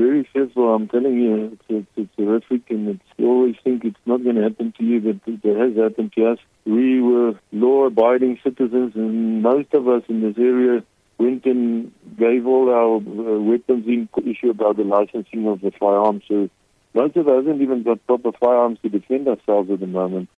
very fearful. I'm telling you, it's, it's, it's horrific, and it's, you always think it's not going to happen to you, but it has happened to us. We were law-abiding citizens, and most of us in this area went and gave all our uh, weapons in issue about the licensing of the firearms. So most of us haven't even got proper firearms to defend ourselves at the moment.